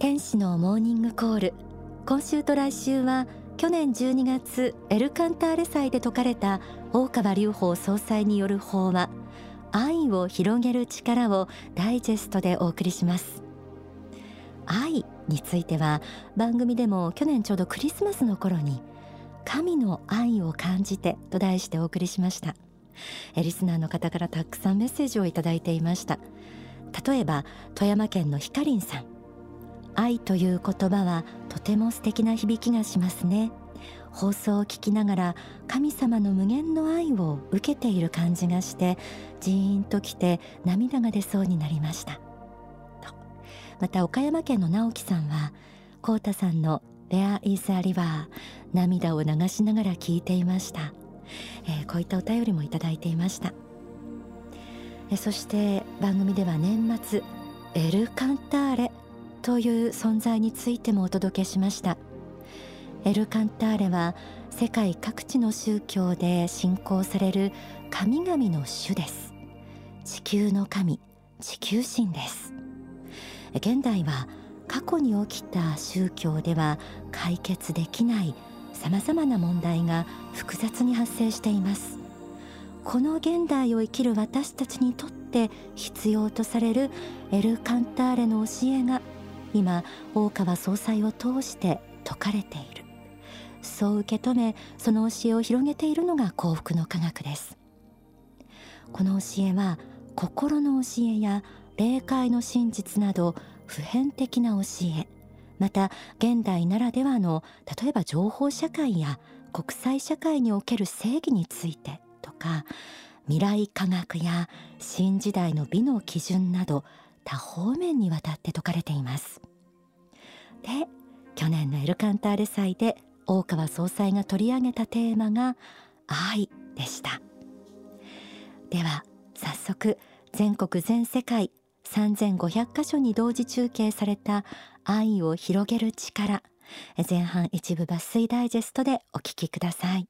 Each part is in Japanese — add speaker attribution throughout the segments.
Speaker 1: 天使のモーニングコール。今週と来週は去年12月エルカンターレ祭で説かれた大川隆法総裁による法話。愛を広げる力をダイジェストでお送りします。愛については番組でも去年ちょうどクリスマスの頃に神の愛を感じてと題してお送りしました。リスナーの方からたくさんメッセージをいただいていました。例えば富山県のひかりんさん。愛という言葉はとても素敵な響きがしますね。放送を聞きながら神様の無限の愛を受けている感じがしてジーンときて涙が出そうになりました。また岡山県の直樹さんはコウタさんの There is a river 涙を流しながら聞いていました、えー、こういったお便りもいただいていました。えそして番組では年末エルカンターレという存在についてもお届けしました。エルカンターレは世界各地の宗教で信仰される神々の主です。地球の神地球神です。現代は過去に起きた宗教では解決できないさまざまな問題が複雑に発生しています。この現代を生きる私たちにとって必要とされるエル・カンターレの教えが今大川総裁を通して説かれている。そう受け止めその教えを広げているのが幸福の科学です。この教えは心の教えや霊界の真実など普遍的な教え。また現代ならではの例えば情報社会や国際社会における正義についてとか未来科学や新時代の美の基準など多方面にわたって説かれています。で去年のエルカンターレ祭で大川総裁が取り上げたテーマが愛でした。では早速全国全世界3500カ所に同時中継された愛を広げる力前半一部抜粋ダイジェストでお聞きください。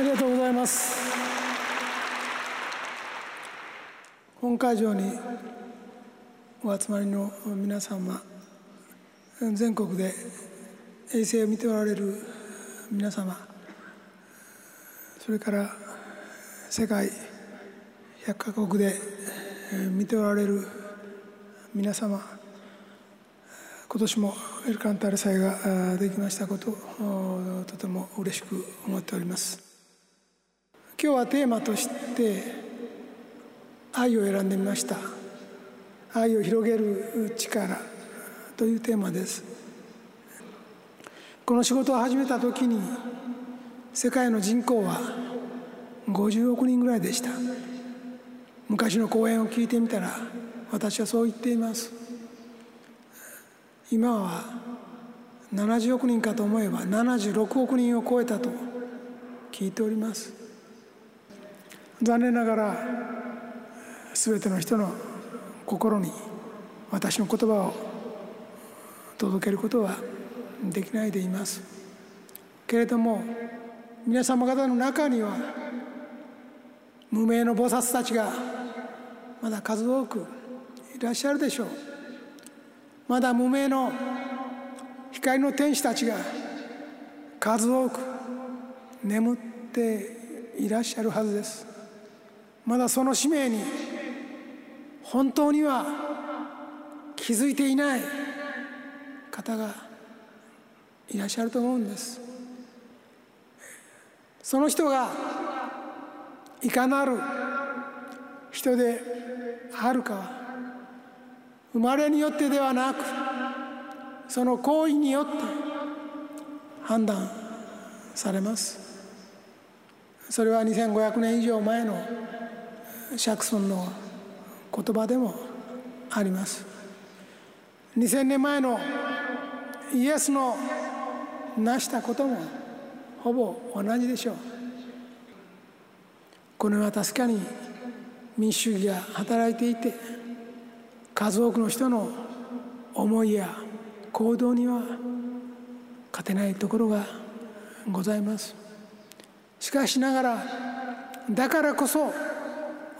Speaker 2: ありがとうございます。本会場にお集まりの皆様全国で衛星を見ておられる皆様それから世界100カ国で見ておられる皆様今年もエルカンターレ祭ができましたことをとても嬉しく思っております。今日はテーマとして愛を選んでみました。愛を広げる力というテーマです。この仕事を始めた時に世界の人口は50億人ぐらいでした。昔の講演を聞いてみたら私はそう言っています。今は70億人かと思えば76億人を超えたと聞いております。残念ながら全ての人の心に私の言葉を届けることはできないでいます。けれども皆様方の中には無名の菩薩たちがまだ数多くいらっしゃるでしょう。まだ無名の光の天使たちが数多く眠っていらっしゃるはずです。まだその使命に本当には気づいていない方がいらっしゃると思うんです。その人がいかなる人であるかは生まれによってではなくその行為によって判断されます。それは2500年以上前の釈尊の言葉でもあります。2000年前のイエスの成したこともほぼ同じでしょう。この世は確かに民主主義が働いていて数多くの人の思いや行動には勝てないところがございます。しかしながらだからこそ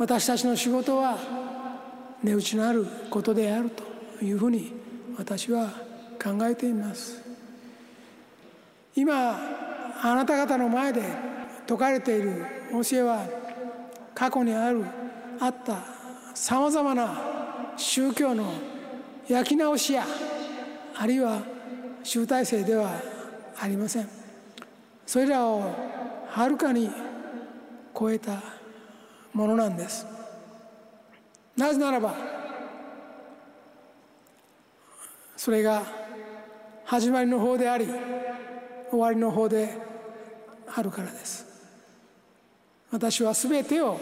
Speaker 2: 私たちの仕事は値打ちのあることであるというふうに私は考えています。今あなた方の前で説かれている教えは過去にあるあったさまざまな宗教の焼き直しやあるいは集大成ではありません。それらをはるかに超えたものなんです。なぜならばそれが始まりの方であり終わりの方であるからです。私は全てを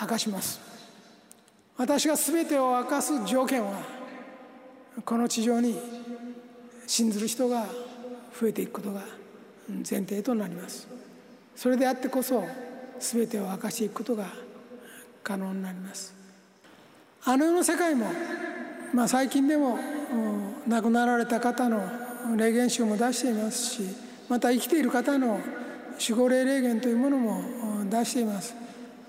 Speaker 2: 明かします。私が全てを明かす条件はこの地上に信ずる人が増えていくことが前提となります。それであってこそ全てを明かしていくことが可能になります。あの世の世界も、まあ、最近でも亡くなられた方の霊言集も出していますしまた生きている方の守護霊霊言というものも出しています。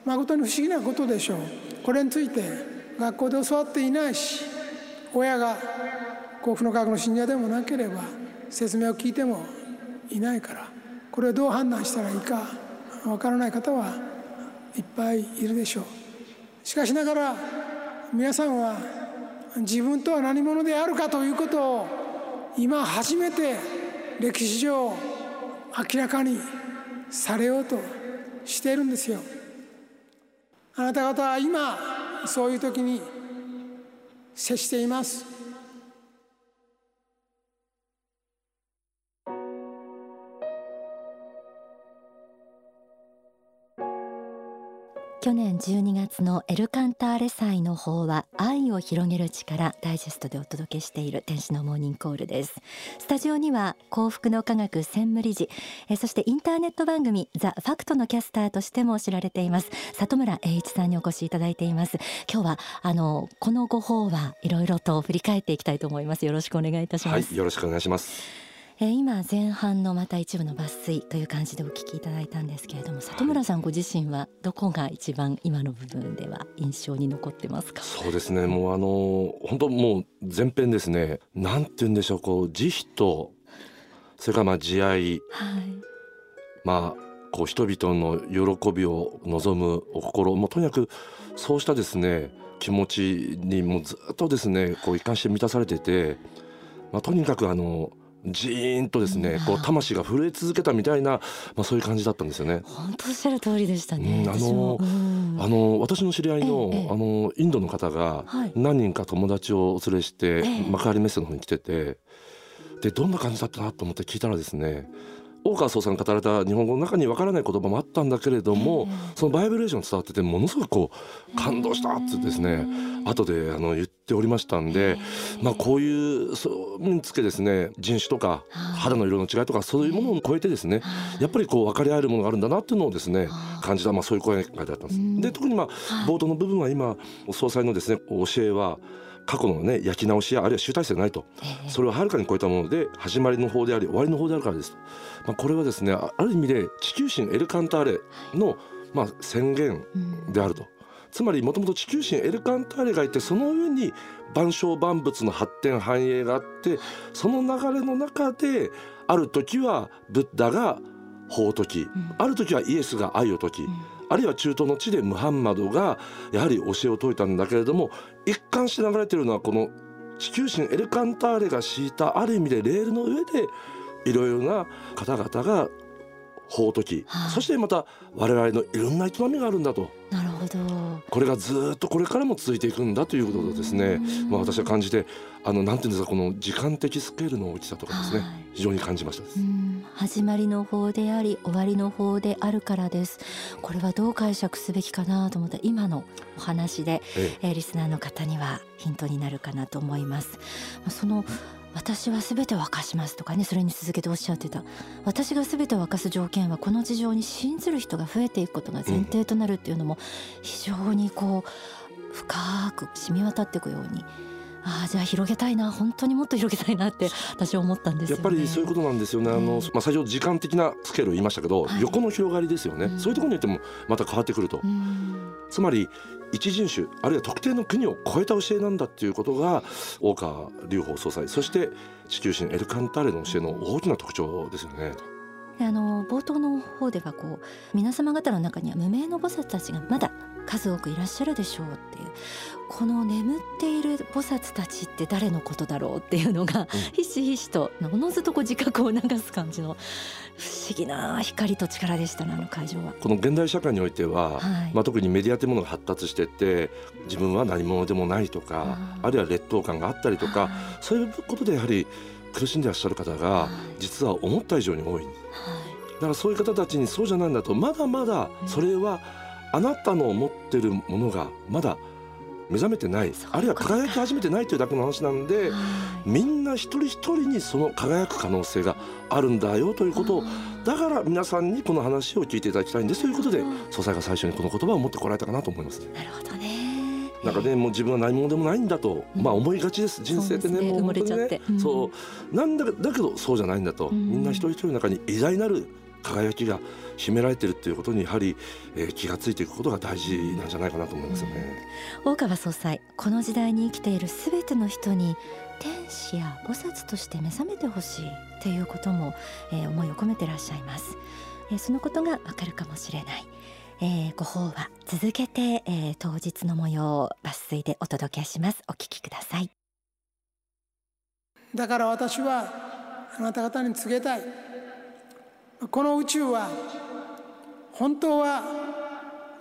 Speaker 2: 誠に不思議なことでしょう。これについて学校で教わっていないし親が幸福の科学の信者でもなければ説明を聞いてもいないからこれをどう判断したらいいかわからない方はいっぱいいるでしょう。しかしながら皆さんは自分とは何者であるかということを今初めて歴史上明らかにされようとしているんですよ。あなた方は今そういう時に接しています。
Speaker 1: 去年12月のエルカンターレ祭の方は愛を広げる力ダイジェストでお届けしている天使のモーニングコールです。スタジオには幸福の科学専務理事えそしてインターネット番組ザ・ファクトのキャスターとしても知られています里村栄一さんにお越しいただいています。今日はあのこのご法はいろいろと振り返っていきたいと思います。よろしくお願いいたします、
Speaker 3: はい、よろしくお願いします。
Speaker 1: えー、今前半のまた一部の抜粋という感じでお聞きいただいたんですけれども里村さんご自身はどこが一番今の部分では印象に残ってますか？
Speaker 3: そうですね。もうあの本当もう前編ですね。なんて言うんでしょうこう慈悲とそれからまあ慈愛、はい、まあこう人々の喜びを望むお心。もうとにかくそうしたですね気持ちにもずっとですねこう一貫して満たされてて、まあ、とにかくあのジーンとですね、こう魂が震え続けたみたいな、まあ、そういう感じだったんですよね。
Speaker 1: 本当おっしゃる通りでしたね。
Speaker 3: うん、あの、うん、あの私の知り合いの、ええ、あのインドの方が何人か友達をお連れして、え、幕張メッセの方に来てて、でどんな感じだったなと思って聞いたらですね。大川総さんが語られた日本語の中にわからない言葉もあったんだけれども、そのバイブレーション伝わっててものすごくこう感動したってですね後であの言っておりましたんで、まあ、こういうそうにつけですね人種とか肌の色の違いとかそういうものを超えてですねやっぱりこう分かり合えるものがあるんだなっていうのをですね感じた、まあ、そういう声が書いてあったんです。で特にまあ冒頭の部分は今総裁のですね教えは過去のね焼き直しやあるいは集大成がないと、それをはるかに超えたもので始まりの方であり終わりの方であるからです、まあ、これはですねある意味で地球神エルカンターレの、まあ、宣言であると。つまりもともと地球神エルカンターレがいてその上に万象万物の発展繁栄があってその流れの中である時はブッダが法を説き、うん、ある時はイエスが愛を説き、うん。あるいは中東の地でムハンマドがやはり教えを説いたんだけれども一貫して流れているのはこの地球神エルカンターレが敷いたある意味でレールの上でいろいろな方々が法を解き、はあ、そしてまた我々のいろんな営みがあるんだと。
Speaker 1: なるほど。
Speaker 3: これがずっとこれからも続いていくんだということをですね、まあ、私は感じてあのなんていうんですかこの時間的スケールの大きさとかですね、はい、非常に感じました
Speaker 1: 始まりの法であり終わりの法であるからです。これはどう解釈すべきかなと思った今のお話で、ええ。えー、リスナーの方にはヒントになるかなと思います。その私は全てを明かしますとかねそれに続けておっしゃってた。私が全てを明かす条件はこの事情に信ずる人が増えていくことが前提となるっていうのも非常にこう深く染み渡っていくように。ああじゃあ広げたいな本当にもっと広げたいなって私は思ったんです、
Speaker 3: ね、やっぱりそういうことなんですよね、あのまあ、最初時間的なスケールを言いましたけど、はい、横の広がりですよね、うん、そういうところによってもまた変わってくると、うん、つまり一人種あるいは特定の国を超えた教えなんだっていうことが大川隆法総裁そして地球神エルカンターレの教えの大きな特徴ですよね。
Speaker 1: あの冒頭の方ではこう皆様方の中には無名の菩薩たちがまだ数多くいらっしゃるでしょうっていうこの眠っている菩薩たちって誰のことだろうっていうのが、ひしひしとおのずとこう自覚を促す感じの不思議な光と力でしたねあの会場は。
Speaker 3: この現代社会においては、はい、まあ、特にメディアというものが発達してって自分は何者でもないとかあるいは劣等感があったりとかそういうことでやはり苦しんでらっしゃる方が実は思った以上に多い。だからそういう方たちにそうじゃないんだとまだまだそれはあなたの持ってるものがまだ目覚めてない。あるいは輝き始めてないというだけの話なんで、みんな一人一人にその輝く可能性があるんだよということをだから皆さんにこの話を聞いていただきたいんですということで総裁が最初にこの言葉を持ってこられたかなと思います。
Speaker 1: なるほどね
Speaker 3: なんかねもう自分は何者でもないんだと、まあ思いがちです。人生ってねもう本当にね、そう。なんだだけどそうじゃないんだと、みんな一人一人の中に偉大なる輝きが秘められているということにやはり、えー、気がついていくことが大事なんじゃないかなと思いますよね、
Speaker 1: うん、大川総裁この時代に生きているすべての人に天使や菩薩として目覚めてほしいっていうことも、えー、思いを込めていらっしゃいます、えー、そのことがわかるかもしれないえー、ご法話続けて、えー、当日の模様を抜粋でお届けします。お聞きください。
Speaker 2: だから私はあなた方に告げたい。この宇宙は本当は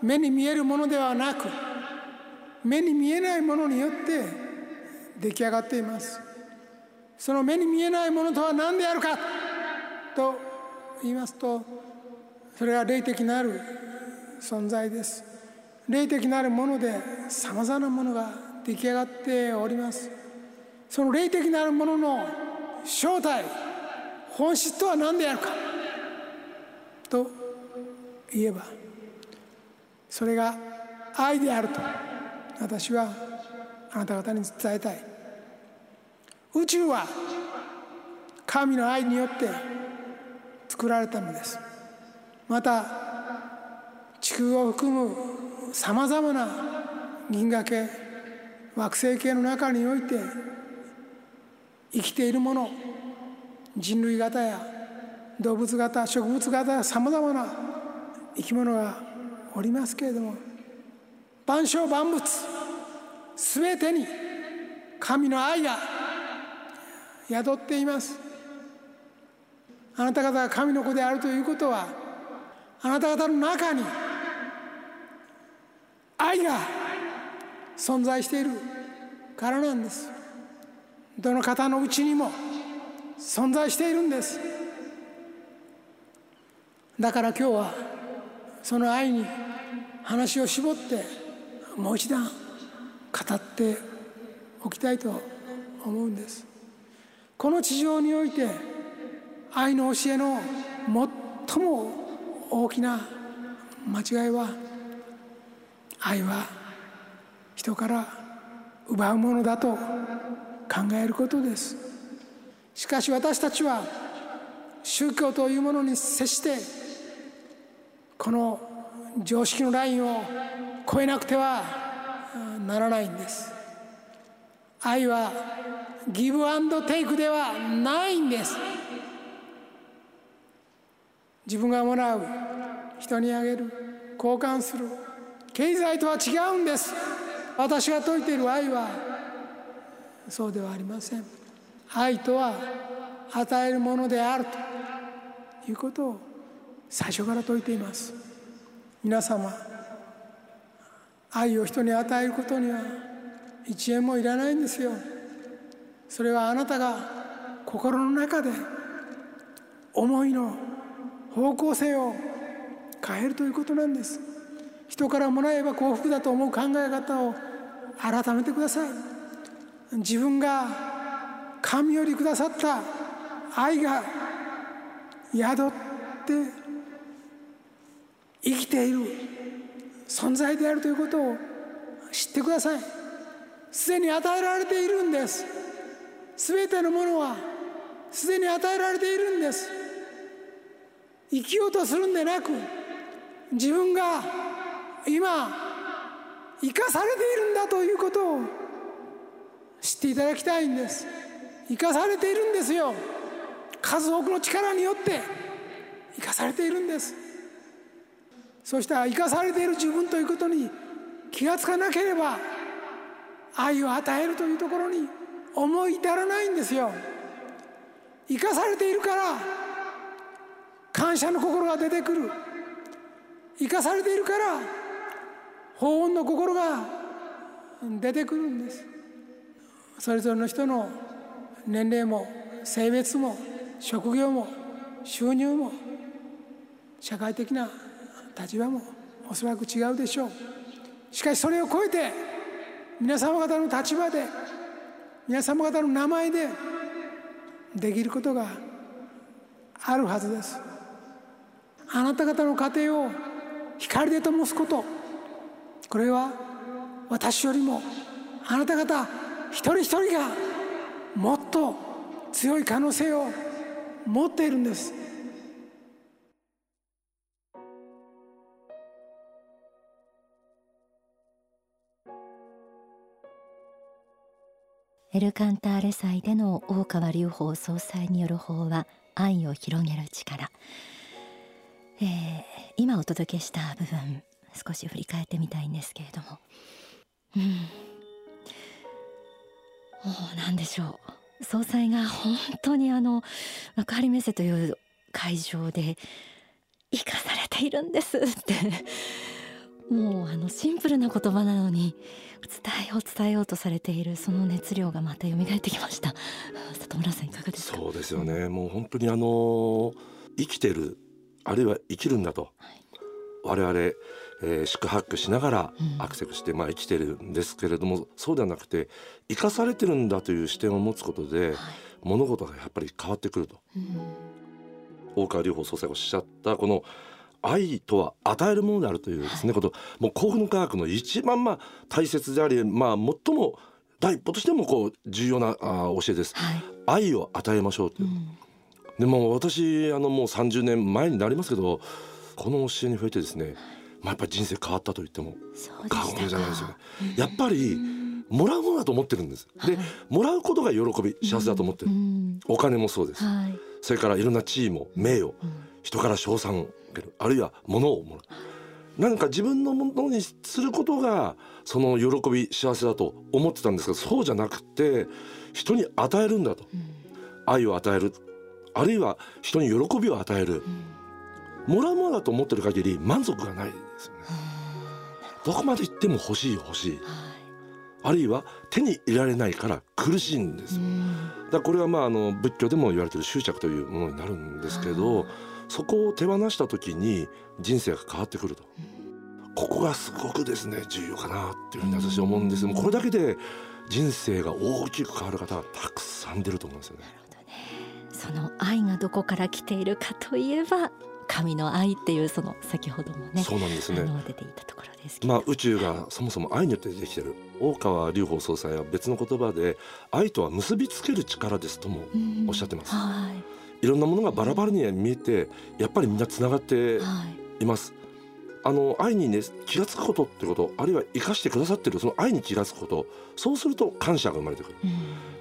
Speaker 2: 目に見えるものではなく目に見えないものによって出来上がっています。その目に見えないものとは何であるかと言いますとそれは霊的なる存在です。霊的なるものでさまざまなものが出来上がっております。その霊的なるものの正体本質とは何であるか。と言えばそれが愛であると私はあなた方に伝えたい。宇宙は神の愛によって作られたのです。また地球を含むさまざまな銀河系惑星系の中において生きているもの人類型や動物型植物型やさまざまな生き物がおりますけれども万象万物全てに神の愛が宿っています。あなた方が神の子であるということはあなた方の中に愛が存在しているからなんです。どの方のうちにも存在しているんです。だから今日はその愛に話を絞ってもう一段語っておきたいと思うんです。この地上において愛の教えの最も大きな間違いは愛は人から奪うものだと考えることです。しかし私たちは宗教というものに接してこの常識のラインを超えなくてはならないんです。愛はギブアンドテイクではないんです。自分がもらう人にあげる交換する経済とは違うんです。私が説いている愛はそうではありません。愛とは与えるものであるということを最初から説いています。皆様愛を人に与えることには1円もいらないんですよ。それはあなたが心の中で思いの方向性を変えるということなんです。人からもらえば幸福だと思う考え方を改めてください。自分が神よりくださった愛が宿って生きている存在であるということを知ってください。すでに与えられているんです。すべてのものはすでに与えられているんです。生きようとするんでなく自分が今生かされているんだということを知っていただきたいんです。生かされているんですよ。数多くの力によって。生かされているんです。そうした生かされている自分ということに気がつかなければ愛を与えるというところに思い至らないんですよ。生かされているから感謝の心が出てくる。生かされているから法恩の心が出てくるんです。それぞれの人の年齢も性別も職業も収入も社会的な立場もおそらく違うでしょう。しかしそれを超えて皆様方の立場で皆様方の名前でできることがあるはずです。あなた方の家庭を光で灯すこと。これは私よりもあなた方一人一人がもっと強い可能性を持っているんです。
Speaker 1: エルカンターレ祭での大川隆法総裁による法は愛を広げる力、えー、今お届けした部分。少し振り返ってみたいんですけれども。うん。もう何でしょう。総裁が本当にあの幕張メッセという会場で生かされているんですって。もうあのシンプルな言葉なのに伝えよう伝えようとされているその熱量がまた蘇ってきました。里村さんいかがですか？
Speaker 3: そうですよね。もう本当にあの生きてるあるいは生きるんだと、はい、我々、えー、宿泊しながらアクセスして、まあ生きてるんですけれども、そうではなくて生かされてるんだという視点を持つことで、はい、物事がやっぱり変わってくると、うん、大川隆法総裁がおっしゃったこの愛とは与えるものであるというですね、はい、こと。もう幸福の科学の一番まあ大切でありまあ最も第一歩としてもこう重要なあ教えです、はい、愛を与えましょうという、うん、でも私あのもう30年前になりますけどこの教えに触れてですね、まあ、やっぱり人生変わったと言っても過言じゃないですよね。やっぱりもらうものだと思ってるんです。で、もらうことが喜び幸せだと思ってる。お金もそうです。はい、それからいろんな地位も名誉、人から称賛を受けるあるいは物をもらう。何か自分のものにすることがその喜び幸せだと思ってたんですがそうじゃなくて人に与えるんだと、愛を与える。あるいは人に喜びを与える、もらうものだと思ってる限り満足がないですよね。どこまで行っても欲しい欲しい。あるいは手に入れられないから苦しいんです。だこれはまああの仏教でも言われている執着というものになるんですけど、そこを手放した時に人生が変わってくると。ここがすごくですね重要かなっていうふうに私は思うんですもこれだけで人生が大きく変わる方がたくさん出ると思うんですよね。
Speaker 1: その愛がどこから来ているかといえば神の愛っていうその先ほどもね
Speaker 3: そうなんですね。
Speaker 1: 出ていたところです
Speaker 3: まあ宇宙がそもそも愛によってできてる。大川隆法総裁は別の言葉で愛とは結びつける力ですともおっしゃってます、はい、いろんなものがバラバラに見えてやっぱりみんなつながってい。ます、はいあの愛にね気が付くことってことあるいは生かしてくださってるその愛に気が付くことそうすると感謝が生まれてくる、うん、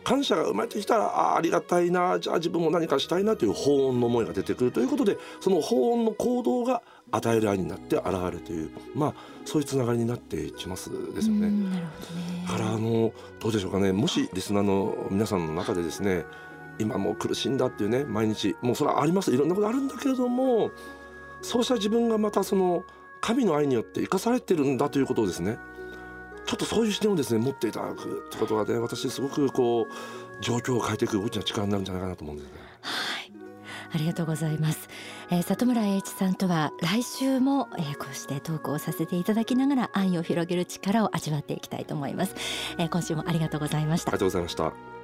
Speaker 3: 感謝が生まれてきたらあありがたいなじゃあ自分も何かしたいなという法恩の思いが出てくるということでその法恩の行動が与える愛になって現れるというまあそういうつながりになっていきますですよね。ね。からあのどうでしょうかね。もしリスナーの皆さんの中でですね今もう苦しんだっていうね毎日もうそれはあります。いろんなことあるんだけれどもそうした自分がまたその神の愛によって生かされてるんだということをですねちょっとそういう視点をですね持っていただくってことがね私すごくこう状況を変えていく大きな力になるんじゃないかなと思うんですね。
Speaker 1: はい。ありがとうございます、えー、里村栄一さんとは来週も、えー、こうしてトークをさせていただきながら愛を広げる力を味わっていきたいと思います、えー、今週もありがとうございました。
Speaker 3: ありがとうございました